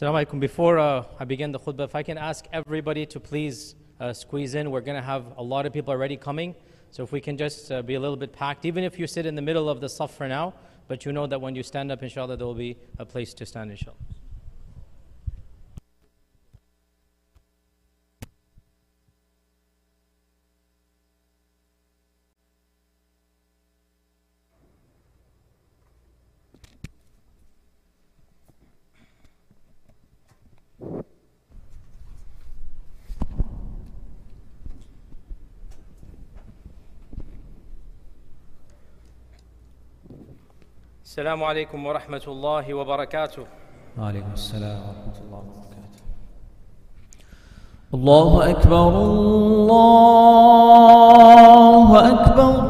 Assalamu alaikum. Before uh, I begin the khutbah, if I can ask everybody to please uh, squeeze in. We're going to have a lot of people already coming. So if we can just uh, be a little bit packed, even if you sit in the middle of the saf for now, but you know that when you stand up, inshallah, there will be a place to stand, inshallah. السلام عليكم ورحمة الله وبركاته. وعليكم السلام ورحمة الله وبركاته. الله أكبر الله أكبر.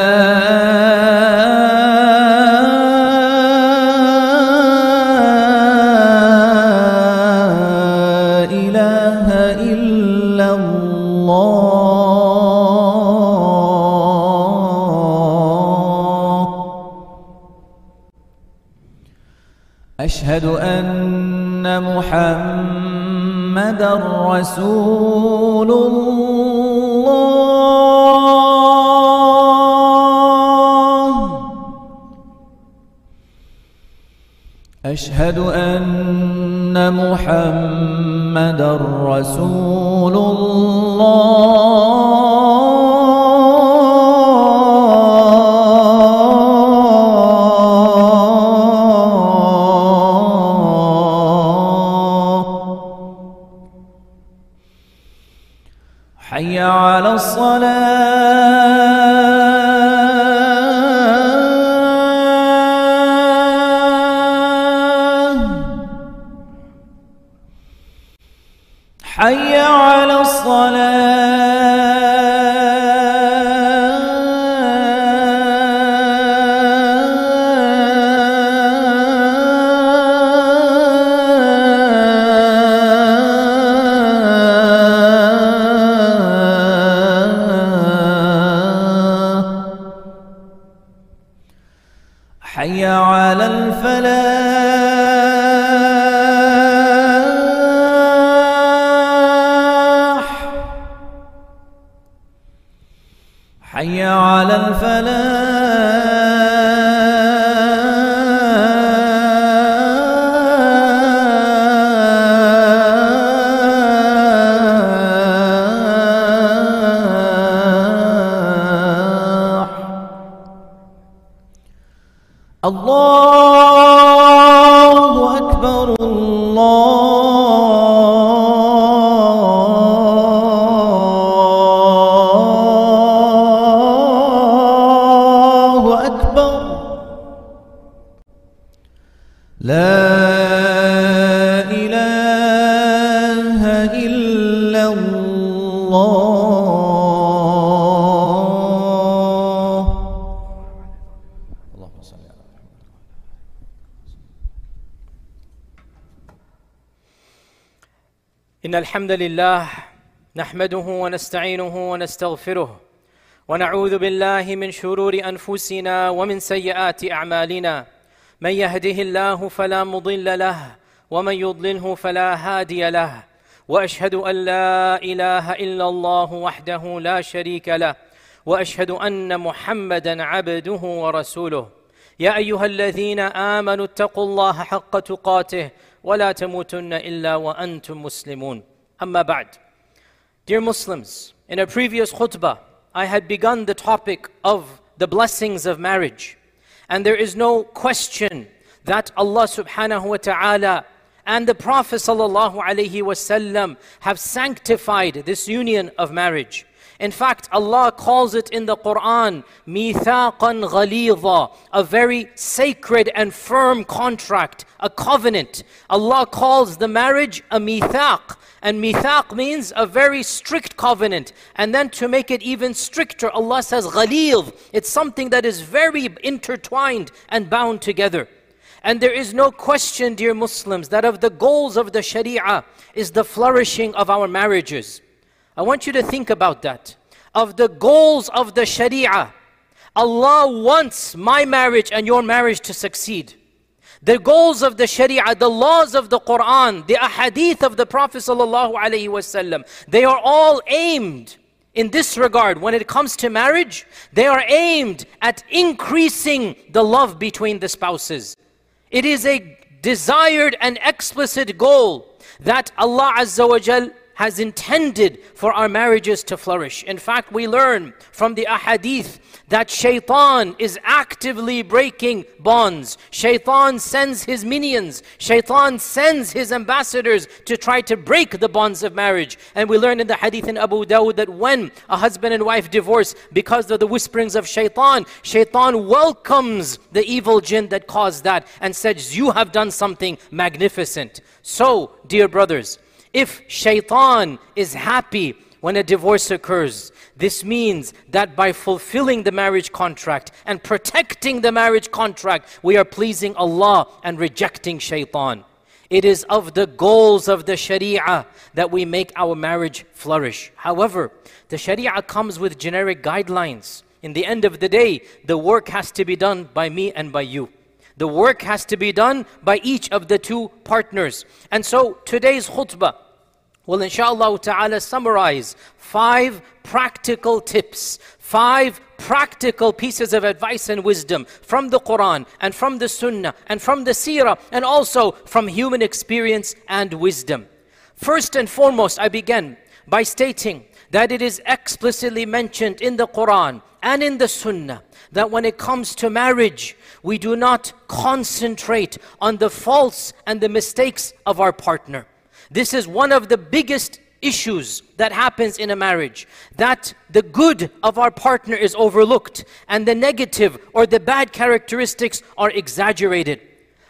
رسول الفلاح حي على الفلاح. الحمد لله نحمده ونستعينه ونستغفره ونعوذ بالله من شرور أنفسنا ومن سيئات أعمالنا. من يهده الله فلا مضل له ومن يضلله فلا هادي له. وأشهد أن لا إله إلا الله وحده لا شريك له. وأشهد أن محمدا عبده ورسوله. يا أيها الذين آمنوا اتقوا الله حق تقاته ولا تموتن إلا وأنتم مسلمون. Amma ba'd. Dear Muslims, in a previous khutbah, I had begun the topic of the blessings of marriage. And there is no question that Allah subhanahu wa ta'ala and the Prophet sallallahu alaihi wasallam have sanctified this union of marriage. In fact, Allah calls it in the Quran, mithaqan ghalidha, a very sacred and firm contract, a covenant. Allah calls the marriage a mithaq. And mithaq means a very strict covenant. And then to make it even stricter, Allah says ghalidh. It's something that is very intertwined and bound together. And there is no question, dear Muslims, that of the goals of the Sharia is the flourishing of our marriages. I want you to think about that. Of the goals of the Sharia, Allah wants my marriage and your marriage to succeed. The goals of the Sharia, the laws of the Quran, the ahadith of the Prophet ﷺ, they are all aimed in this regard. When it comes to marriage, they are aimed at increasing the love between the spouses. It is a desired and explicit goal that Allah Azza wa Jal has intended for our marriages to flourish. In fact, we learn from the ahadith that shaitan is actively breaking bonds. Shaitan sends his minions, shaitan sends his ambassadors to try to break the bonds of marriage. And we learn in the hadith in Abu Dawud that when a husband and wife divorce because of the whisperings of shaitan, shaitan welcomes the evil jinn that caused that and says, You have done something magnificent. So, dear brothers, if shaitan is happy when a divorce occurs, this means that by fulfilling the marriage contract and protecting the marriage contract, we are pleasing Allah and rejecting shaitan. It is of the goals of the Sharia that we make our marriage flourish. However, the Sharia comes with generic guidelines. In the end of the day, the work has to be done by me and by you. The work has to be done by each of the two partners. And so today's khutbah will inshallah ta'ala summarize five practical tips, five practical pieces of advice and wisdom from the Quran and from the Sunnah and from the Seerah and also from human experience and wisdom. First and foremost, I begin by stating that it is explicitly mentioned in the Quran and in the Sunnah that when it comes to marriage, we do not concentrate on the faults and the mistakes of our partner. This is one of the biggest issues that happens in a marriage that the good of our partner is overlooked and the negative or the bad characteristics are exaggerated.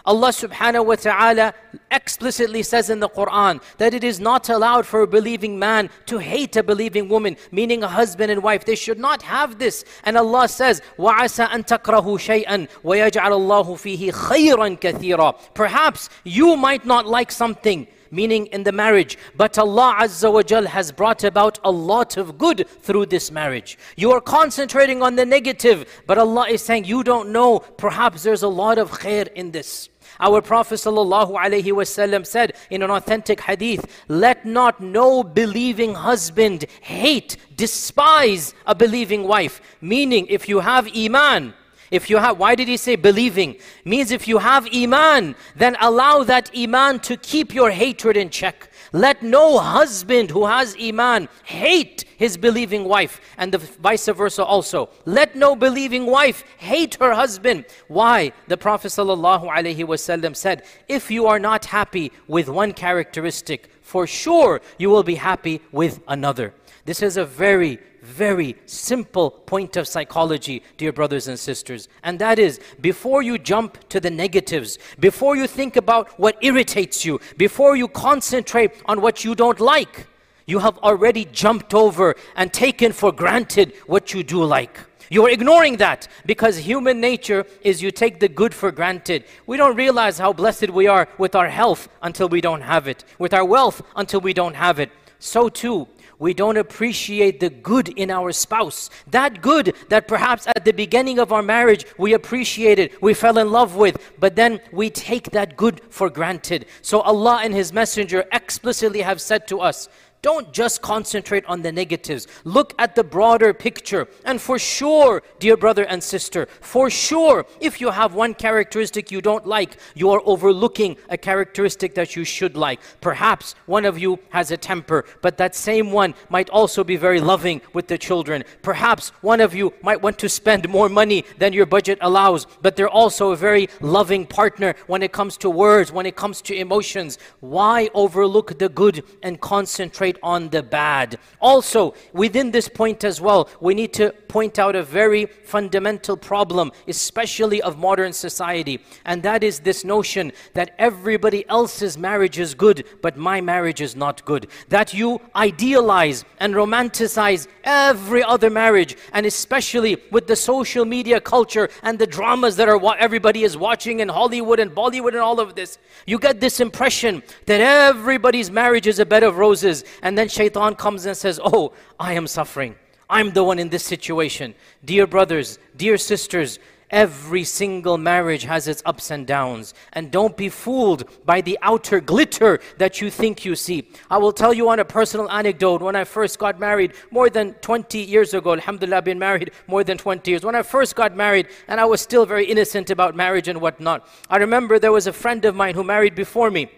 Allah subhanahu wa ta'ala explicitly says in the Quran that it is not allowed for a believing man to hate a believing woman, meaning a husband and wife. They should not have this. And Allah says, وَعَسَى أَن تَكْرَهُ شَيْئًا وَيَجْعَلَ اللَّهُ فِيهِ خَيْرًا كَثِيرًا Perhaps you might not like something meaning in the marriage. But Allah Azza wa Jal has brought about a lot of good through this marriage. You are concentrating on the negative, but Allah is saying, you don't know, perhaps there's a lot of khair in this. Our Prophet ﷺ said in an authentic hadith, Let not no believing husband hate, despise a believing wife. Meaning, if you have iman, if you have, why did he say believing? Means if you have iman, then allow that iman to keep your hatred in check. Let no husband who has iman hate his believing wife, and the vice versa also. Let no believing wife hate her husband. Why? The Prophet ﷺ said, If you are not happy with one characteristic, for sure you will be happy with another. This is a very very simple point of psychology, dear brothers and sisters. And that is, before you jump to the negatives, before you think about what irritates you, before you concentrate on what you don't like, you have already jumped over and taken for granted what you do like. You're ignoring that because human nature is you take the good for granted. We don't realize how blessed we are with our health until we don't have it, with our wealth until we don't have it. So too, we don't appreciate the good in our spouse. That good that perhaps at the beginning of our marriage we appreciated, we fell in love with, but then we take that good for granted. So Allah and His Messenger explicitly have said to us, don't just concentrate on the negatives. Look at the broader picture. And for sure, dear brother and sister, for sure, if you have one characteristic you don't like, you are overlooking a characteristic that you should like. Perhaps one of you has a temper, but that same one might also be very loving with the children. Perhaps one of you might want to spend more money than your budget allows, but they're also a very loving partner when it comes to words, when it comes to emotions. Why overlook the good and concentrate concentrate on the bad. Also, within this point as well, we need to point out a very fundamental problem, especially of modern society, and that is this notion that everybody else's marriage is good, but my marriage is not good. That you idealize and romanticize every other marriage, and especially with the social media culture and the dramas that are what everybody is watching in Hollywood and Bollywood and all of this. You get this impression that everybody's marriage is a bed of roses, and then shaitan comes and says, Oh, I am suffering. I'm the one in this situation. Dear brothers, dear sisters, Every single marriage has its ups and downs. And don't be fooled by the outer glitter that you think you see. I will tell you on a personal anecdote. When I first got married more than 20 years ago, Alhamdulillah, I've been married more than 20 years. When I first got married, and I was still very innocent about marriage and whatnot, I remember there was a friend of mine who married before me.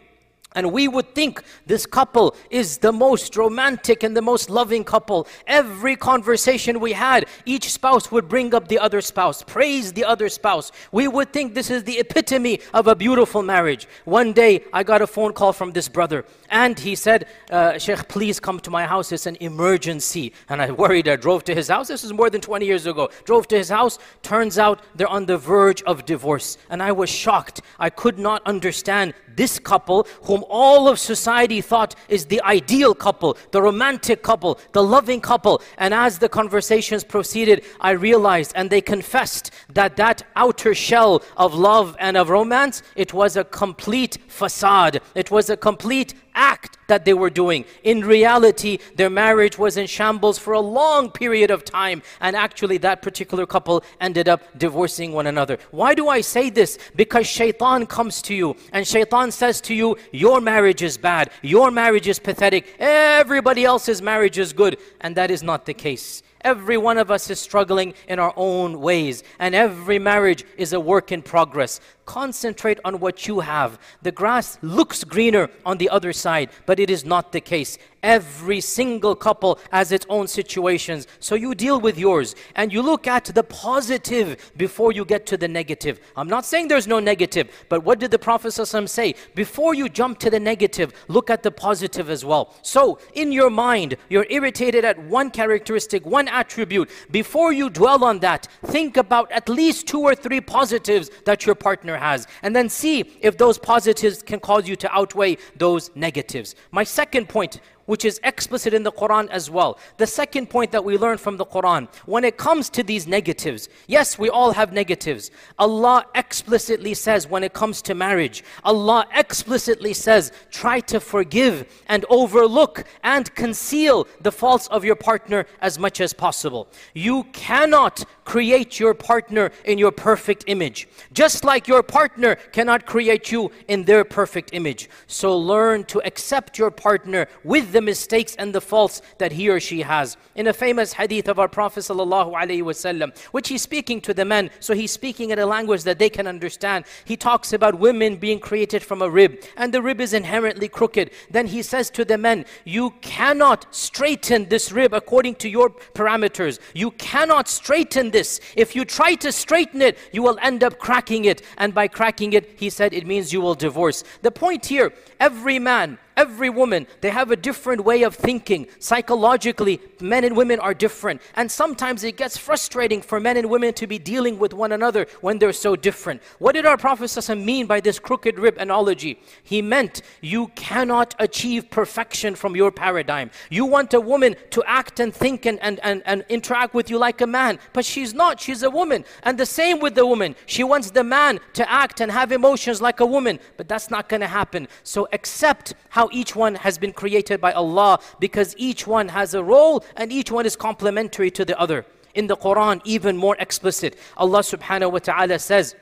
And we would think this couple is the most romantic and the most loving couple. Every conversation we had, each spouse would bring up the other spouse, praise the other spouse. We would think this is the epitome of a beautiful marriage. One day, I got a phone call from this brother, and he said, uh, Sheikh, please come to my house. It's an emergency. And I worried. I drove to his house. This is more than 20 years ago. Drove to his house. Turns out they're on the verge of divorce. And I was shocked. I could not understand this couple, whom all of society thought is the ideal couple, the romantic couple, the loving couple. And as the conversations proceeded, I realized and they confessed that that outer shell of love and of romance, it was a complete facade. It was a complete act that they were doing. In reality, their marriage was in shambles for a long period of time, and actually, that particular couple ended up divorcing one another. Why do I say this? Because shaitan comes to you, and shaitan says to you, Your marriage is bad, your marriage is pathetic, everybody else's marriage is good, and that is not the case. Every one of us is struggling in our own ways, and every marriage is a work in progress. Concentrate on what you have. The grass looks greener on the other side, but it is not the case. Every single couple has its own situations. So you deal with yours and you look at the positive before you get to the negative. I'm not saying there's no negative, but what did the Prophet ﷺ say? Before you jump to the negative, look at the positive as well. So in your mind, you're irritated at one characteristic, one attribute. Before you dwell on that, think about at least two or three positives that your partner has. And then see if those positives can cause you to outweigh those negatives. My second point which is explicit in the Quran as well. The second point that we learn from the Quran, when it comes to these negatives, yes, we all have negatives. Allah explicitly says when it comes to marriage, Allah explicitly says, try to forgive and overlook and conceal the faults of your partner as much as possible. You cannot create your partner in your perfect image, just like your partner cannot create you in their perfect image. So learn to accept your partner with the mistakes and the faults that he or she has. In a famous hadith of our Prophet ﷺ, which he's speaking to the men, so he's speaking in a language that they can understand. He talks about women being created from a rib, and the rib is inherently crooked. Then he says to the men, You cannot straighten this rib according to your parameters. You cannot straighten this. If you try to straighten it, you will end up cracking it. And by cracking it, he said, it means you will divorce. The point here, every man, Every woman, they have a different way of thinking. Psychologically, men and women are different. And sometimes it gets frustrating for men and women to be dealing with one another when they're so different. What did our Prophet ﷺ mean by this crooked rib analogy? He meant you cannot achieve perfection from your paradigm. You want a woman to act and think and, and, and, and interact with you like a man, but she's not. She's a woman. And the same with the woman. She wants the man to act and have emotions like a woman, but that's not going to happen. So accept how each one has been created by Allah because each one has a role and each one is complementary to the other. In the Quran, even more explicit, Allah subhanahu wa ta'ala says,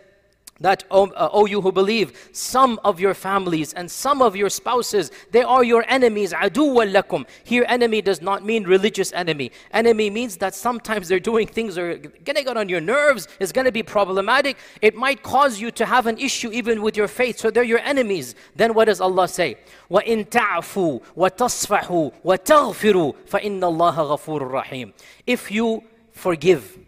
that, oh, uh, oh, you who believe, some of your families and some of your spouses, they are your enemies, aduwwan lakum. Here, enemy does not mean religious enemy. Enemy means that sometimes they're doing things that are going to get on your nerves, it's going to be problematic. It might cause you to have an issue even with your faith, so they're your enemies. Then what does Allah say? وَإِن تَعْفُوا وَتَصْفَحُوا وَتَغْفِرُوا فَإِنَّ اللَّهَ غَفُورٌ رَحِيمٌ If you forgive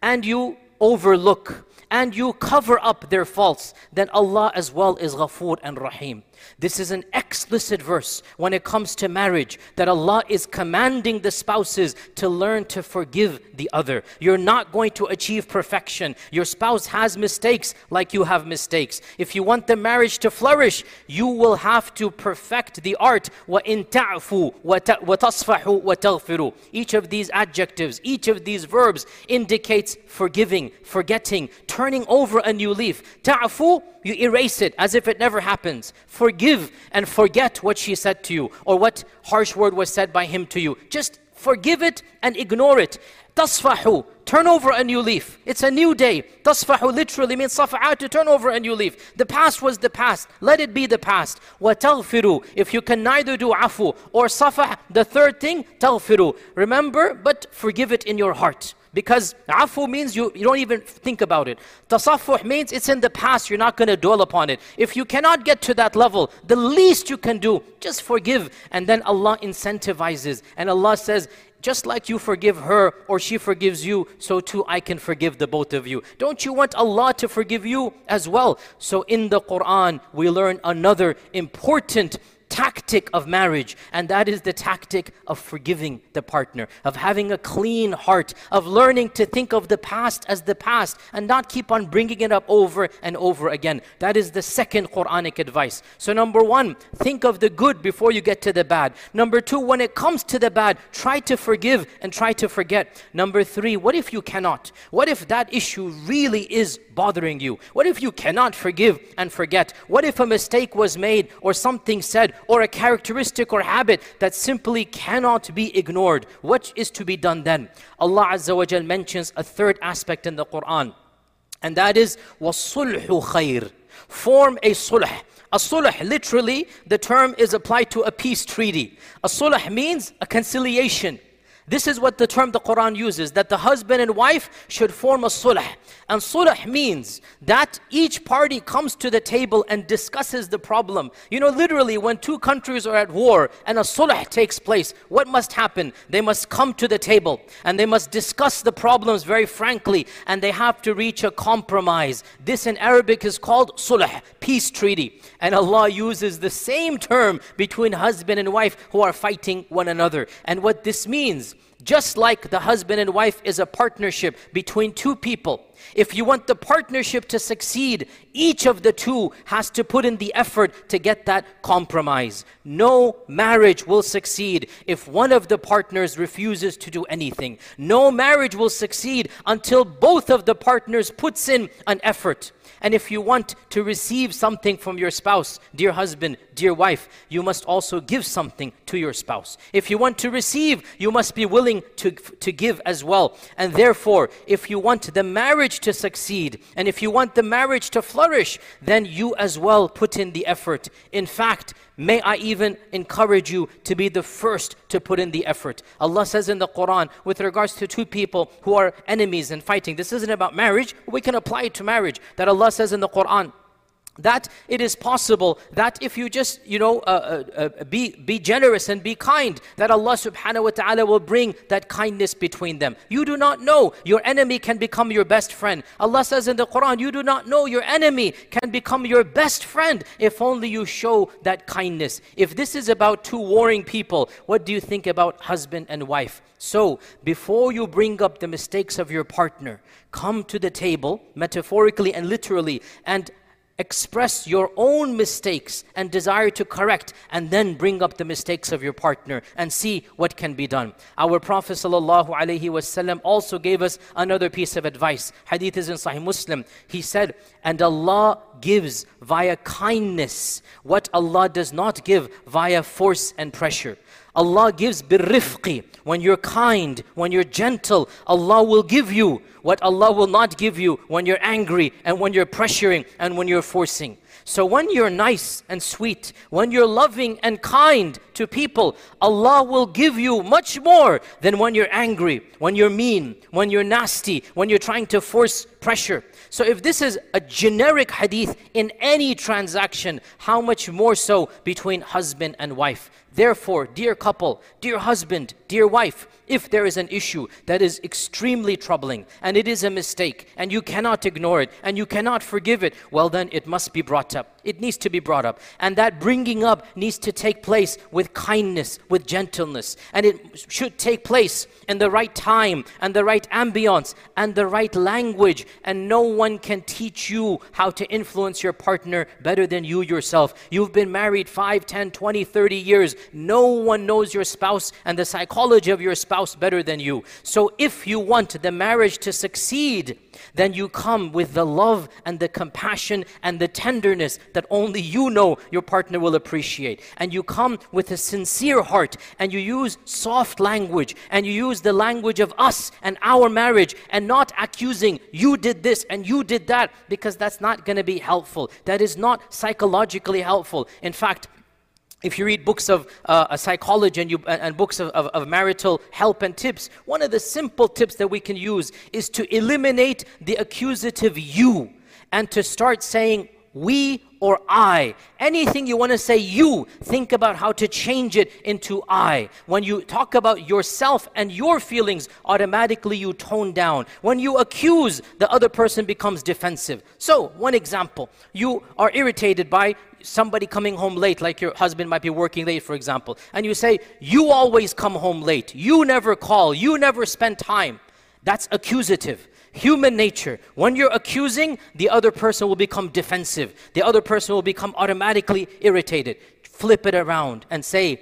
and you overlook and you cover up their faults, then Allah as well is Ghafoor and Rahim. This is an explicit verse when it comes to marriage that Allah is commanding the spouses to learn to forgive the other. You're not going to achieve perfection. Your spouse has mistakes like you have mistakes. If you want the marriage to flourish, you will have to perfect the art. وَإِن تَعْفُوا وَتَصْفَحُوا وَتَغْفِرُوا Each of these adjectives, each of these verbs indicates forgiving, forgetting, turning over a new leaf. تَعْفُوا you erase it as if it never happens. Forgive forgive and forget what she said to you or what harsh word was said by him to you. Just forgive it and ignore it. Tasfahu, turn over a new leaf. It's a new day. Tasfahu literally means safa'a to turn over a new leaf. The past was the past. Let it be the past. Wataghfiru, if you can neither do afu or safah, the third thing, taghfiru. Remember, but forgive it in your heart. Because afu means you, you don't even think about it. Tasaffuh means it's in the past, you're not going to dwell upon it. If you cannot get to that level, the least you can do, just forgive. And then Allah incentivizes. And Allah says, just like you forgive her or she forgives you, so too I can forgive the both of you. Don't you want Allah to forgive you as well? So in the Quran, we learn another important tactic of marriage, and that is the tactic of forgiving the partner, of having a clean heart, of learning to think of the past as the past and not keep on bringing it up over and over again. That is the second Quranic advice. So, number one, think of the good before you get to the bad. Number two, when it comes to the bad, try to forgive and try to forget. Number three, what if you cannot? What if that issue really is bothering you? What if you cannot forgive and forget? What if a mistake was made or something said or a characteristic or habit that simply cannot be ignored? What is to be done then? Allah Azza wa Jal mentions a third aspect in the Quran, and that is وَالصُّلْحُ خَيْرٌ Form a sulh. A sulh, literally, the term is applied to a peace treaty. A sulh means a conciliation. This is what the term the Quran uses that the husband and wife should form a sulh. And sulh means that each party comes to the table and discusses the problem. You know, literally, when two countries are at war and a sulh takes place, what must happen? They must come to the table and they must discuss the problems very frankly and they have to reach a compromise. This in Arabic is called sulh, peace treaty. And Allah uses the same term between husband and wife who are fighting one another. And what this means, just like the husband and wife is a partnership between two people, if you want the partnership to succeed, each of the two has to put in the effort to get that compromise. No marriage will succeed if one of the partners refuses to do anything. No marriage will succeed until both of the partners puts in an effort. And if you want to receive something from your spouse, dear husband, dear wife, you must also give something to your spouse. If you want to receive, you must be willing to, to give as well. And therefore, if you want the marriage to succeed, and if you want the marriage to flourish, then you as well put in the effort. In fact, May I even encourage you to be the first to put in the effort. Allah says in the Quran, with regards to two people who are enemies and fighting, this isn't about marriage, we can apply it to marriage. That Allah says in the Quran, that it is possible that if you just you know uh, uh, uh, be be generous and be kind that Allah subhanahu wa ta'ala will bring that kindness between them. You do not know. Your enemy can become your best friend. Allah says in the Quran you do not know. Your enemy can become your best friend if only you show that kindness. If this is about two warring people what do you think about husband and wife? So before you bring up the mistakes of your partner come to the table metaphorically and literally and express your own mistakes and desire to correct and then bring up the mistakes of your partner and see what can be done. Our Prophet ﷺ also gave us another piece of advice. Hadith is in Sahih Muslim. He said, and Allah gives via kindness what Allah does not give via force and pressure. Allah gives birrifqi. When you're kind, when you're gentle, Allah will give you what Allah will not give you when you're angry and when you're pressuring and when you're forcing. So when you're nice and sweet, when you're loving and kind to people, Allah will give you much more than when you're angry, when you're mean, when you're nasty, when you're trying to force pressure. So if this is a generic hadith in any transaction, how much more so between husband and wife? Therefore, dear couple, dear husband, dear wife, if there is an issue that is extremely troubling and it is a mistake and you cannot ignore it and you cannot forgive it, well, then it must be brought up. It needs to be brought up. And that bringing up needs to take place with kindness, with gentleness. And it should take place in the right time and the right ambience and the right language. And no one can teach you how to influence your partner better than you yourself. You've been married 5, 10, 20, 30 years. No one knows your spouse and the psychology of your spouse better than you. So if you want the marriage to succeed, then you come with the love and the compassion and the tenderness that only you know your partner will appreciate. And you come with a sincere heart and you use soft language and you use the language of us and our marriage and not accusing you did this and you did that because that's not going to be helpful. That is not psychologically helpful. In fact, if you read books of uh, psychology and, you, and books of, of, of, marital help and tips, one of the simple tips that we can use is to eliminate the accusative you and to start saying we or I. Anything you want to say you, think about how to change it into I. When you talk about yourself and your feelings, automatically you tone down. When you accuse, the other person becomes defensive. So, one example, you are irritated by somebody coming home late, like your husband might be working late, for example, and you say, You always come home late, you never call, you never spend time. That's accusative. Human nature. When you're accusing, the other person will become defensive. The other person will become automatically irritated. Flip it around and say,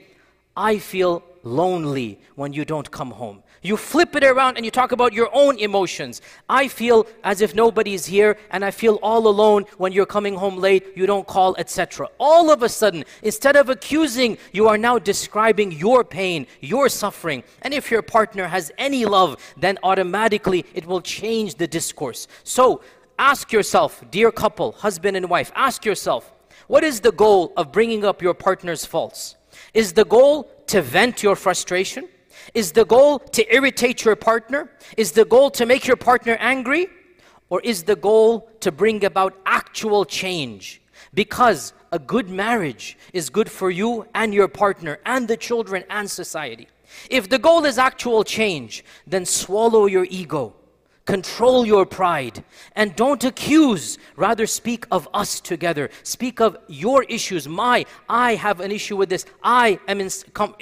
I feel lonely when you don't come home. You flip it around and you talk about your own emotions. I feel as if nobody is here and I feel all alone when you're coming home late, you don't call, etc. All of a sudden, instead of accusing, you are now describing your pain, your suffering. And if your partner has any love, then automatically it will change the discourse. So ask yourself, dear couple, husband and wife, ask yourself, what is the goal of bringing up your partner's faults? Is the goal to vent your frustration? Is the goal to irritate your partner? Is the goal to make your partner angry? Or is the goal to bring about actual change? Because a good marriage is good for you and your partner and the children and society. If the goal is actual change, then swallow your ego Control your pride and don't accuse. Rather, speak of us together. Speak of your issues. My, I have an issue with this. I am in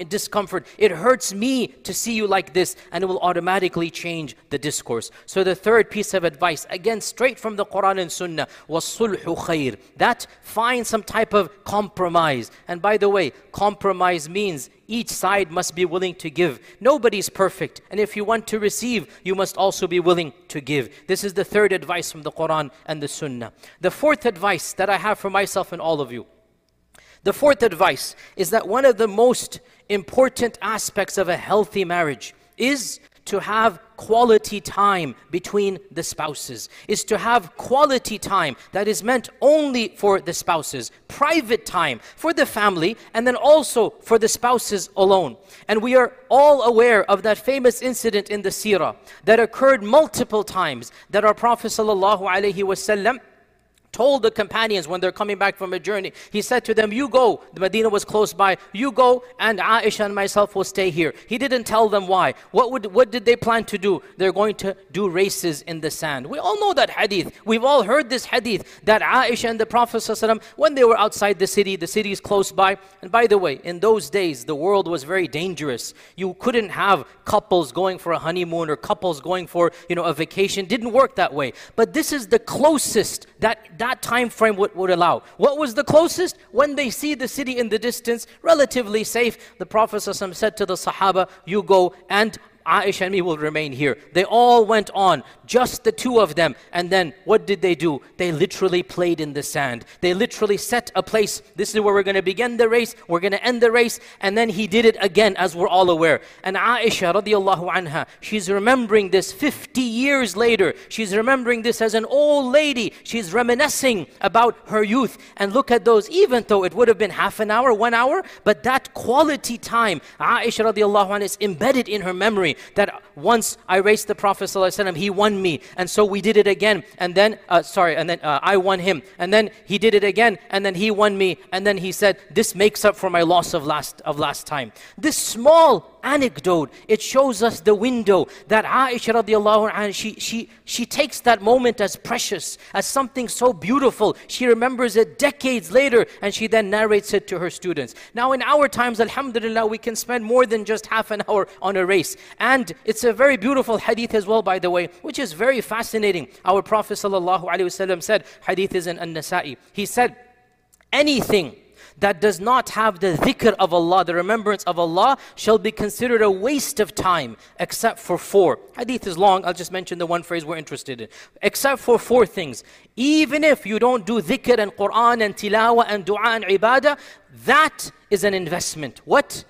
discomfort. It hurts me to see you like this, and it will automatically change the discourse. So, the third piece of advice, again, straight from the Quran and Sunnah, was sulhu khair. That find some type of compromise. And by the way, compromise means each side must be willing to give. Nobody's perfect. And if you want to receive, you must also be willing to give. This is the third advice from the Quran and the Sunnah. The fourth advice that I have for myself and all of you. The fourth advice is that one of the most important aspects of a healthy marriage is to have quality time between the spouses, is to have quality time that is meant only for the spouses, private time for the family, and then also for the spouses alone. And we are all aware of that famous incident in the seerah that occurred multiple times that our Prophet sallallahu alaihi wasallam told the companions when they're coming back from a journey, he said to them, You go, the Medina was close by, you go, and Aisha and myself will stay here. He didn't tell them why. What, would, what did they plan to do? They're going to do races in the sand. We all know that hadith. We've all heard this hadith that Aisha and the Prophet, when they were outside the city, the city is close by. And by the way, in those days, the world was very dangerous. You couldn't have couples going for a honeymoon or couples going for you know, a vacation. Didn't work that way. But this is the closest that that time frame would, would allow. What was the closest? When they see the city in the distance, relatively safe, the Prophet ﷺ said to the Sahaba, You go and Aisha and me will remain here. They all went on, just the two of them. And then what did they do? They literally played in the sand. They literally set a place. This is where we're going to begin the race. We're going to end the race. And then he did it again, as we're all aware. And Aisha radiallahu anha, she's remembering this 50 years later. She's remembering this as an old lady. She's reminiscing about her youth. And look at those, even though it would have been half an hour, one hour, but that quality time, Aisha radiallahu anha is embedded in her memory that once I raced the Prophet ﷺ, he won me, and so we did it again, and then, uh, sorry, and then uh, I won him, and then he did it again, and then he won me, and then he said, This makes up for my loss of last, of last time. This small anecdote, it shows us the window that Aisha radiallahu anha, she, she, she takes that moment as precious, as something so beautiful. She remembers it decades later and she then narrates it to her students. Now in our times, alhamdulillah, we can spend more than just half an hour on a race. And it's a very beautiful hadith as well, by the way, which is very fascinating. Our Prophet ﷺ said, hadith is in An-Nasa'i. He said, anything that does not have the dhikr of Allah, the remembrance of Allah, shall be considered a waste of time, except for four. Hadith is long, I'll just mention the one phrase we're interested in. Except for four things. Even if you don't do dhikr and Quran and tilawah and dua and ibadah, that is an investment. What?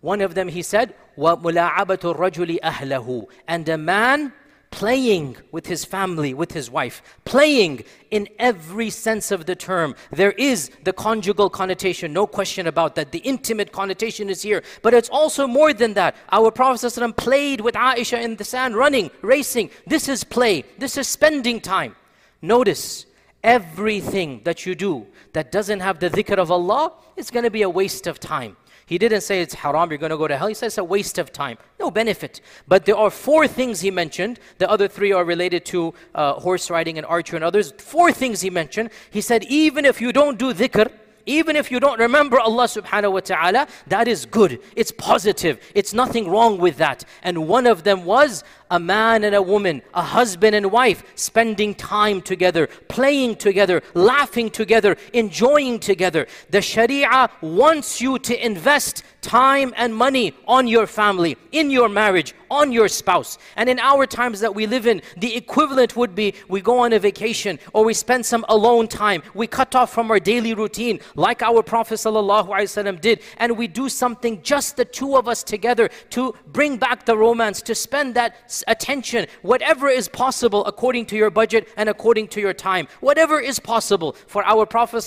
One of them he said, وَمُلَاعَبَةُ الرَّجُلِ أَهْلَهُ And a man playing with his family, with his wife, playing in every sense of the term. There is the conjugal connotation, no question about that. The intimate connotation is here, but it's also more than that. Our Prophet ﷺ played with Aisha in the sand, running, racing. This is play, this is spending time. Notice, everything that you do that doesn't have the dhikr of Allah, it's going to be a waste of time. He didn't say it's haram, you're going to go to hell. He says it's a waste of time. No benefit. But there are four things he mentioned. The other three are related to uh, horse riding and archery and others. Four things he mentioned. He said, even if you don't do dhikr, even if you don't remember Allah subhanahu wa ta'ala, that is good. It's positive. It's nothing wrong with that. And one of them was a man and a woman, a husband and wife, spending time together, playing together, laughing together, enjoying together. The Sharia wants you to invest time and money on your family, in your marriage, on your spouse. And in our times that we live in, the equivalent would be we go on a vacation or we spend some alone time. We cut off from our daily routine, like our Prophet ﷺ did, and we do something just the two of us together to bring back the romance, to spend that attention, whatever is possible according to your budget and according to your time. Whatever is possible. For our Prophet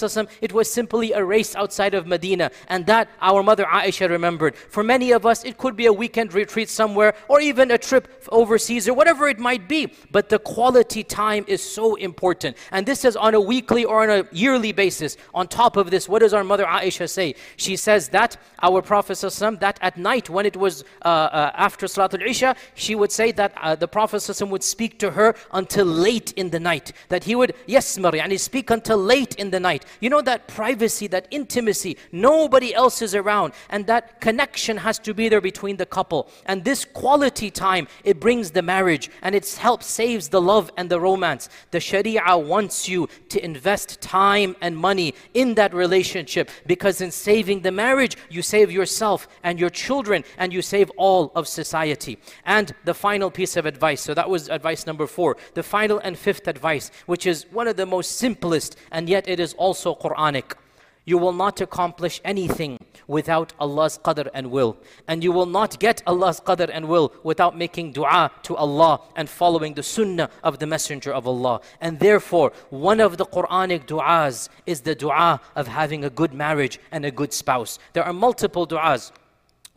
it was simply a race outside of Medina, and that our mother Aisha remembered. For many of us, it could be a weekend retreat somewhere or even a trip overseas or whatever it might be. But the quality time is so important. And this is on a weekly or on a yearly basis. On top of this, what does our mother Aisha say? She says that our Prophet that at night when it was uh, uh, after Salatul Isha, she would say that uh, the Prophet would speak to her until late in the night. That he would, yasmar, and he speak until late in the night. You know that privacy, that intimacy, nobody else is around. And that connection has to be there between the couple. And this quality time, it brings the marriage and it helps saves the love and the romance. The Sharia wants you to invest time and money in that relationship because in saving the marriage, you save yourself and your children and you save all of society. And the final piece of advice, so that was advice number four. The final and fifth advice, which is one of the most simplest and yet it is also Quranic. You will not accomplish anything without Allah's qadr and will. And you will not get Allah's qadr and will without making dua to Allah and following the sunnah of the Messenger of Allah. And therefore, one of the Quranic du'as is the dua of having a good marriage and a good spouse. There are multiple du'as.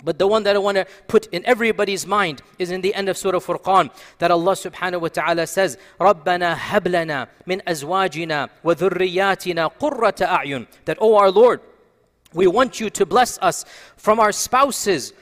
But the one that I want to put in everybody's mind is in the end of Surah Furqan that Allah subhanahu wa ta'ala says, رَبَّنَا هَبْ لَنَا مِنْ أَزْوَاجِنَا وَذُرِّيَّاتِنَا قُرَّةَ أَعْيُنٍ That, oh our Lord, we want you to bless us from our spouses,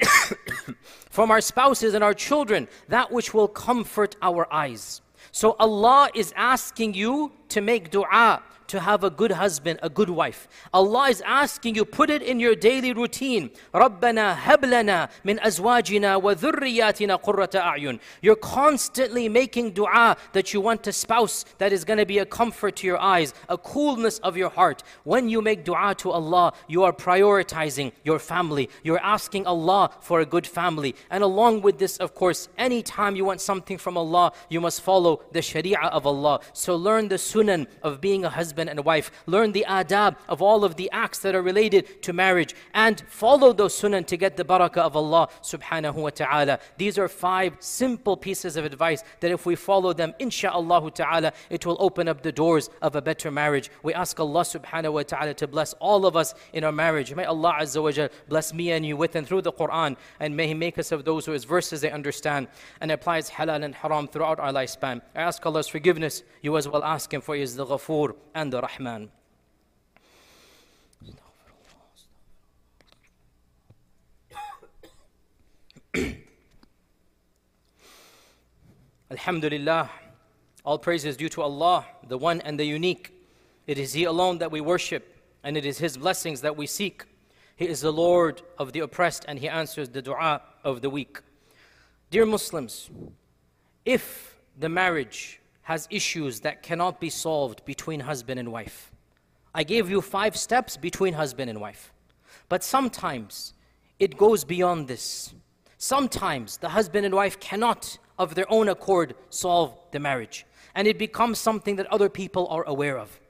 from our spouses and our children, that which will comfort our eyes. So Allah is asking you to make dua to have a good husband, a good wife. Allah is asking you, put it in your daily routine. رَبَّنَا هَبْ لَنَا مِنْ أَزْوَاجِنَا وَذُرِّيَّاتِنَا قُرَّةَ أَعْيُنٍ You're constantly making dua that you want a spouse that is going to be a comfort to your eyes, a coolness of your heart. When you make dua to Allah, you are prioritizing your family. You're asking Allah for a good family. And along with this, of course, anytime you want something from Allah, you must follow the sharia of Allah. So learn the sunan of being a husband and wife. Learn the adab of all of the acts that are related to marriage. And follow those sunan to get the barakah of Allah subhanahu wa ta'ala. These are five simple pieces of advice that if we follow them, insha'Allah ta'ala, it will open up the doors of a better marriage. We ask Allah subhanahu wa ta'ala to bless all of us in our marriage. May Allah Azza wa Jal bless me and you with and through the Quran. And may He make us of those who His verses they understand and applies halal and haram throughout our lifespan. I ask Allah's forgiveness. You as well ask Him for He is the Ghafoor and Alhamdulillah. All praise is due to Allah, the one and the unique. It is He alone that we worship, and it is His blessings that we seek. He is the Lord of the oppressed, and He answers the dua of the weak. Dear Muslims, if the marriage has issues that cannot be solved between husband and wife, I gave you five steps between husband and wife. But sometimes it goes beyond this. Sometimes the husband and wife cannot, of their own accord, solve the marriage. And it becomes something that other people are aware of.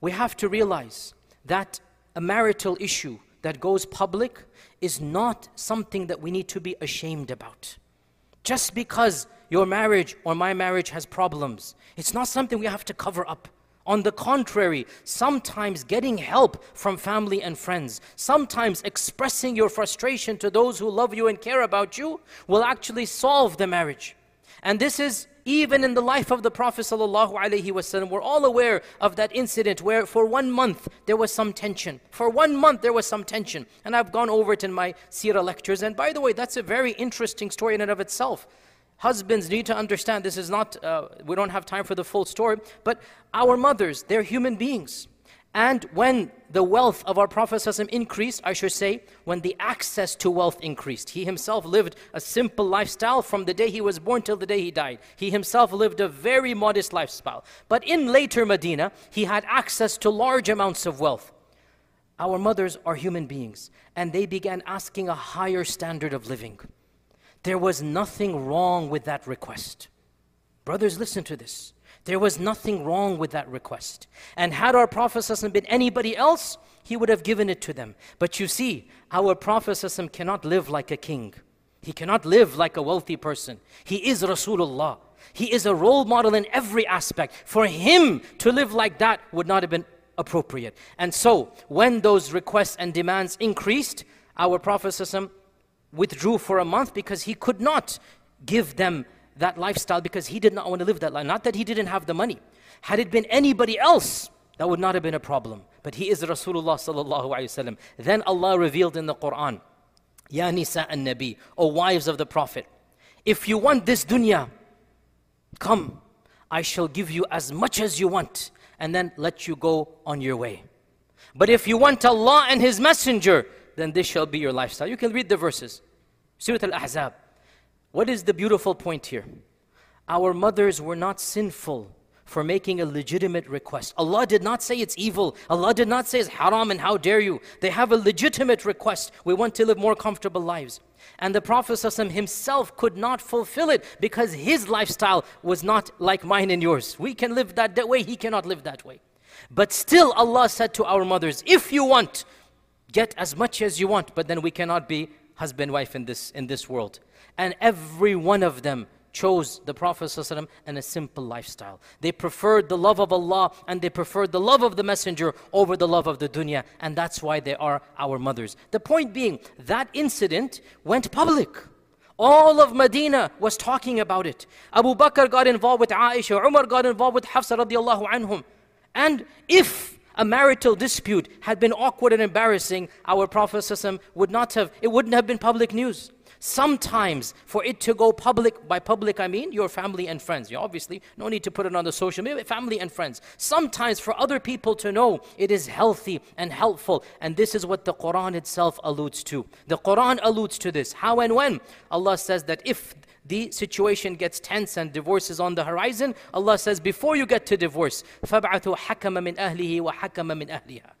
We have to realize that a marital issue that goes public is not something that we need to be ashamed about. Just because your marriage or my marriage has problems, it's not something we have to cover up. On the contrary, sometimes getting help from family and friends, sometimes expressing your frustration to those who love you and care about you will actually solve the marriage. And this is even in the life of the Prophet ﷺ. We're all aware of that incident where for one month there was some tension. For one month there was some tension. And I've gone over it in my seerah lectures. And by the way, that's a very interesting story in and of itself. Husbands need to understand this is not, uh, we don't have time for the full story, but our mothers, they're human beings. And when the wealth of our Prophet increased, I should say, when the access to wealth increased. He himself lived a simple lifestyle from the day he was born till the day he died. He himself lived a very modest lifestyle. But in later Medina, he had access to large amounts of wealth. Our mothers are human beings, and they began asking a higher standard of living. There was nothing wrong with that request. Brothers, listen to this. There was nothing wrong with that request. And had our Prophet been anybody else, he would have given it to them. But you see, our Prophet cannot live like a king. He cannot live like a wealthy person. He is Rasulullah. He is a role model in every aspect. For him to live like that would not have been appropriate. And so, when those requests and demands increased, our Prophet withdrew for a month because he could not give them that lifestyle because he did not want to live that life. Not that he didn't have the money. Had it been anybody else, that would not have been a problem. But he is Rasulullah sallallahu alaihi wasallam. Then Allah revealed in the Quran, Ya Nisa an Nabi, O wives of the Prophet, if you want this dunya, come, I shall give you as much as you want, and then let you go on your way. But if you want Allah and His Messenger, then this shall be your lifestyle. You can read the verses. Surah Al Ahzab. What is the beautiful point here? Our mothers were not sinful for making a legitimate request. Allah did not say it's evil. Allah did not say it's haram and how dare you. They have a legitimate request. We want to live more comfortable lives. And the Prophet himself could not fulfill it because his lifestyle was not like mine and yours. We can live that, that way, he cannot live that way. But still, Allah said to our mothers, if you want, get as much as you want, but then we cannot be husband wife in this in this world. And every one of them chose the prophet ﷺ and a simple lifestyle. They preferred the love of allah and they preferred the love of the messenger over the love of the dunya. And that's why they are our mothers. The point being that incident went public. All of Medina was talking about it. Abu Bakr got involved with Aisha, Umar got involved with Hafsa radiallahu anhum. And if a marital dispute had been awkward and embarrassing, our Prophet would not have, it wouldn't have been public news. Sometimes, for it to go public, by public I mean your family and friends. You obviously, no need to put it on the social media, family and friends. Sometimes, for other people to know, it is healthy and helpful. And this is what the Quran itself alludes to. The Quran alludes to this. How and when? Allah says that if the situation gets tense and divorce is on the horizon, Allah says, before you get to divorce, فَابْعَثُوا حَكَمًا مِنْ أَهْلِهِ وَحَكَمًا مِنْ أَهْلِهَا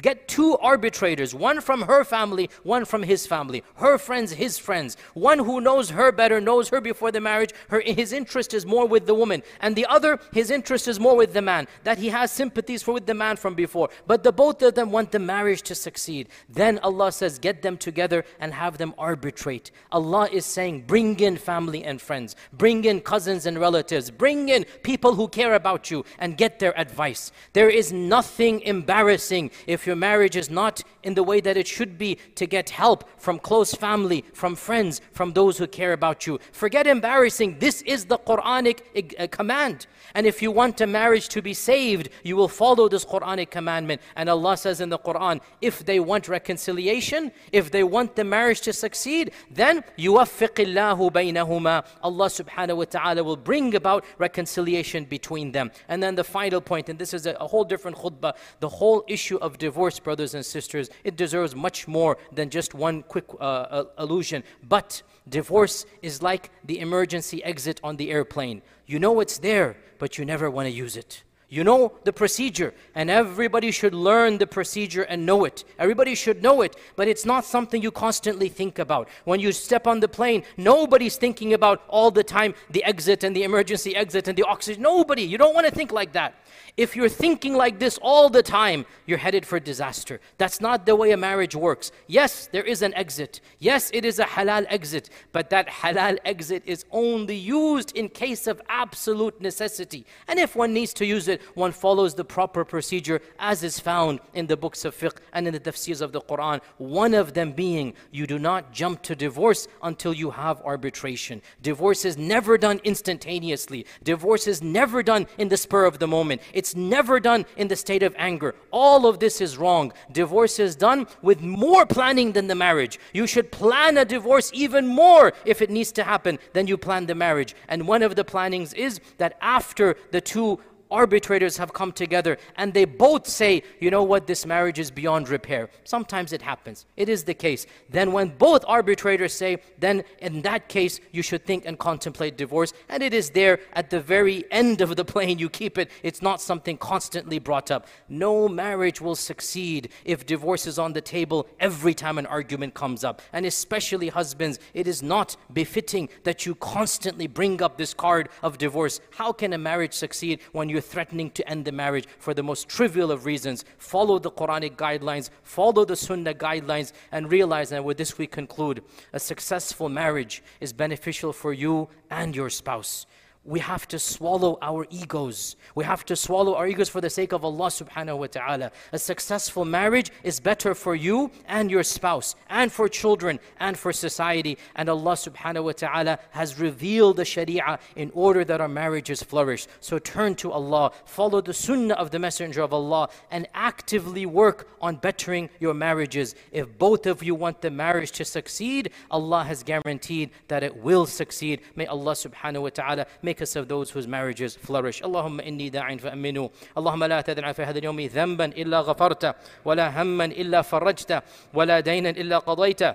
Get two arbitrators, one from her family, one from his family, her friends, his friends. One who knows her better, knows her before the marriage, her, his interest is more with the woman. And the other, his interest is more with the man, that he has sympathies for with the man from before. But the both of them want the marriage to succeed. Then Allah says, get them together and have them arbitrate. Allah is saying, bring in family and friends, bring in cousins and relatives, bring in people who care about you and get their advice. There is nothing embarrassing if if your marriage is not in the way that it should be to get help from close family, from friends, from those who care about you. Forget embarrassing. This is the Quranic uh, command. And if you want a marriage to be saved, you will follow this Quranic commandment. And Allah says in the Quran, if they want reconciliation, if they want the marriage to succeed, then يُوَفِّقِ اللَّهُ بَيْنَهُمَا Allah subhanahu wa ta'ala will bring about reconciliation between them. And then the final point, and this is a, a whole different khutbah, the whole issue of divorce, brothers and sisters, it deserves much more than just one quick uh, allusion. But divorce is like the emergency exit on the airplane. You know it's there, but you never want to use it. You know the procedure, and everybody should learn the procedure and know it. Everybody should know it, but it's not something you constantly think about. When you step on the plane, nobody's thinking about all the time the exit and the emergency exit and the oxygen. Nobody. You don't want to think like that. If you're thinking like this all the time, you're headed for disaster. That's not the way a marriage works. Yes, there is an exit. Yes, it is a halal exit, but that halal exit is only used in case of absolute necessity. And if one needs to use it, one follows the proper procedure as is found in the books of fiqh and in the tafsirs of the Quran. One of them being, you do not jump to divorce until you have arbitration. Divorce is never done instantaneously. Divorce is never done in the spur of the moment. It's never done in the state of anger. All of this is wrong. Divorce is done with more planning than the marriage. You should plan a divorce even more if it needs to happen than you plan the marriage. And one of the plannings is that after the two arbitrators have come together and they both say, you know what, this marriage is beyond repair. Sometimes it happens. It is the case. Then when both arbitrators say, then in that case, you should think and contemplate divorce. And it is there at the very end of the plane. You keep it. It's not something constantly brought up. No marriage will succeed if divorce is on the table every time an argument comes up. And especially husbands, it is not befitting that you constantly bring up this card of divorce. How can a marriage succeed when you threatening to end the marriage for the most trivial of reasons. Follow the Quranic guidelines, follow the Sunnah guidelines, and realize, and with this we conclude, a successful marriage is beneficial for you and your spouse we have to swallow our egos. We have to swallow our egos for the sake of Allah subhanahu wa ta'ala. A successful marriage is better for you and your spouse, and for children, and for society. And Allah subhanahu wa ta'ala has revealed the sharia in order that our marriages flourish. So turn to Allah, follow the sunnah of the Messenger of Allah, and actively work on bettering your marriages. If both of you want the marriage to succeed, Allah has guaranteed that it will succeed. May Allah subhanahu wa ta'ala make make us of those whose marriages flourish اللهم إني داع فأمنوا اللهم لا تدع في هذا اليوم ذنبا إلا غفرته ولا هما إلا فرجته ولا دينا إلا قضيته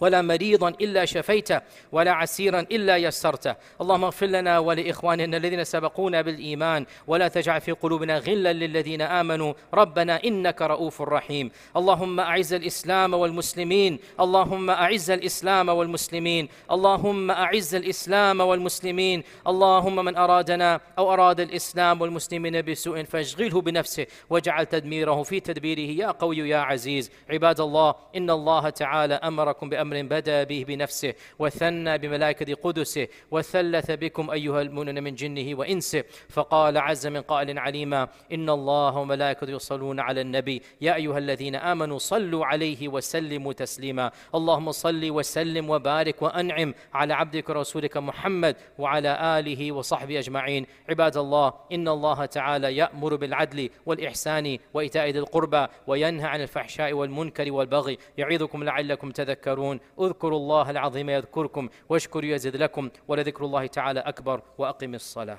ولا مريضا إلا شفيته ولا عسيرا إلا يسرته. اللهم اغفر لنا ولإخواننا الذين سبقونا بالإيمان ولا تجعل في قلوبنا غلا للذين آمنوا. ربنا إنك رؤوف رحيم. اللهم أعز الإسلام والمسلمين. اللهم أعز الإسلام والمسلمين. اللهم أعز الإسلام والمسلمين. اللهم من أرادنا أو أراد الإسلام والمسلمين بسوء فاشغله بنفسه واجعل تدميره في تدبيره يا قوي يا عزيز. عباد الله إن الله تعالى أمركم بأمر أمر بدا به بنفسه وثنى بملائكة قدسه وثلث بكم أيها المؤمنون من جنه وإنسه. فقال عز من قائل عليما إن الله وملائكته يصلون على النبي. يا أيها الذين آمنوا صلوا عليه وسلموا تسليما. اللهم صل وسلم وبارك وأنعم على عبدك ورسولك محمد وعلى آله وصحبه أجمعين. عباد الله إن الله تعالى يأمر بالعدل والإحسان وإيتاء ذي القربى وينهى عن الفحشاء والمنكر والبغي. يعظكم لعلكم تذكرون. يعلمون. اذكروا الله العظيم يذكركم واشكروا يزد لكم ولذكر الله تعالى أكبر وأقم الصلاة.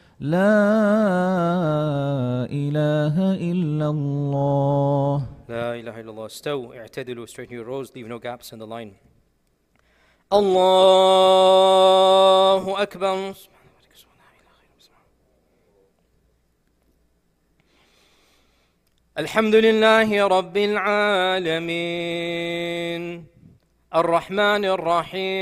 لا إله إلا الله. لا إله إلا الله. استو اعتدلوا straighten your rows leave no gaps in the line. الله أكبر. الحمد لله رب العالمين. الرحمن الرحيم.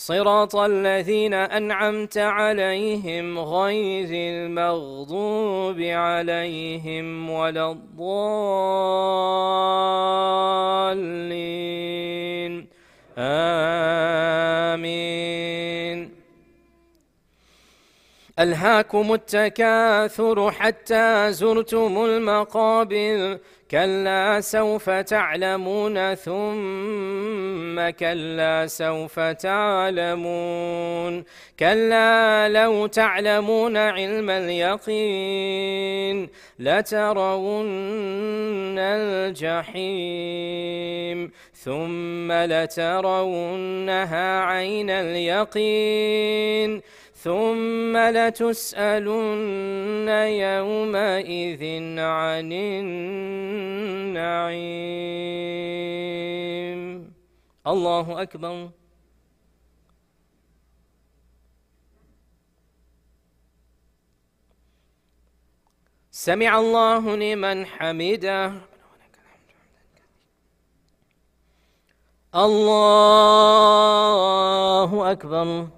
صراط الذين أنعمت عليهم غير المغضوب عليهم ولا الضالين. آمين. ألهاكم التكاثر حتى زرتم المقابر. كلا سوف تعلمون ثم كلا سوف تعلمون كلا لو تعلمون علم اليقين لترون الجحيم ثم لترونها عين اليقين ثم لتسألن يومئذ عن النعيم. الله أكبر. سمع الله لمن حمده. الله أكبر.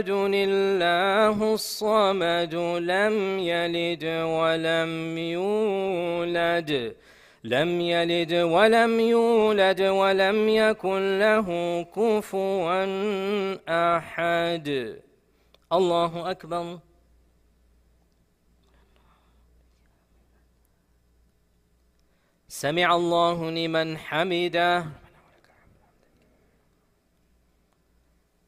أحد الله الصمد لم يلد ولم يولد لم يلد ولم يولد ولم يكن له كفوا أحد. الله أكبر. سمع الله لمن حمده.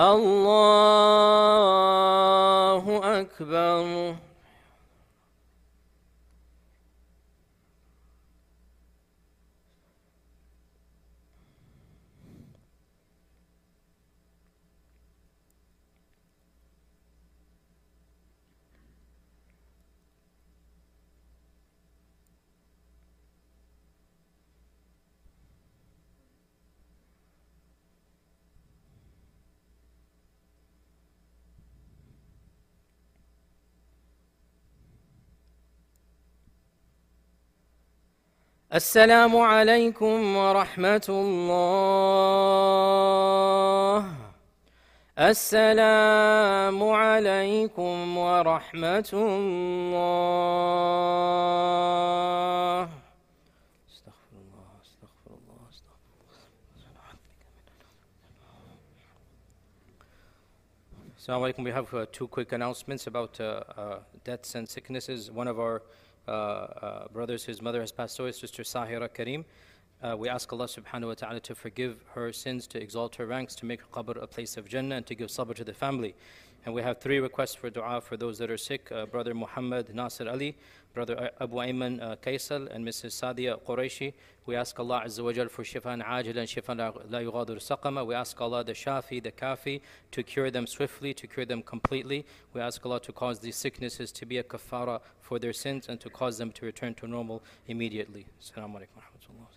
الله أكبر. السلام عليكم ورحمة الله السلام عليكم ورحمة الله استغفر الله استغفر الله استغفر Assalamu alaikum. We have uh, two quick announcements about uh, uh, deaths and sicknesses. One of our uh, uh, brothers, his mother has passed away, Sister Sahira Karim. Uh, we ask Allah subhanahu wa ta'ala to forgive her sins, to exalt her ranks, to make her qabr a place of Jannah, and to give sabr to the family. And we have three requests for dua for those that are sick uh, Brother Muhammad Nasir Ali, Brother Abu Ayman uh, Kaisal, and Mrs. Sadia Quraishi. We ask Allah Azza wa Jal for shifan ajil and shifan la yughadir saqama. We ask Allah, the Shafi, the Kafi, to cure them swiftly, to cure them completely. We ask Allah to cause these sicknesses to be a kafara for their sins and to cause them to return to normal immediately. Assalamu alaikum.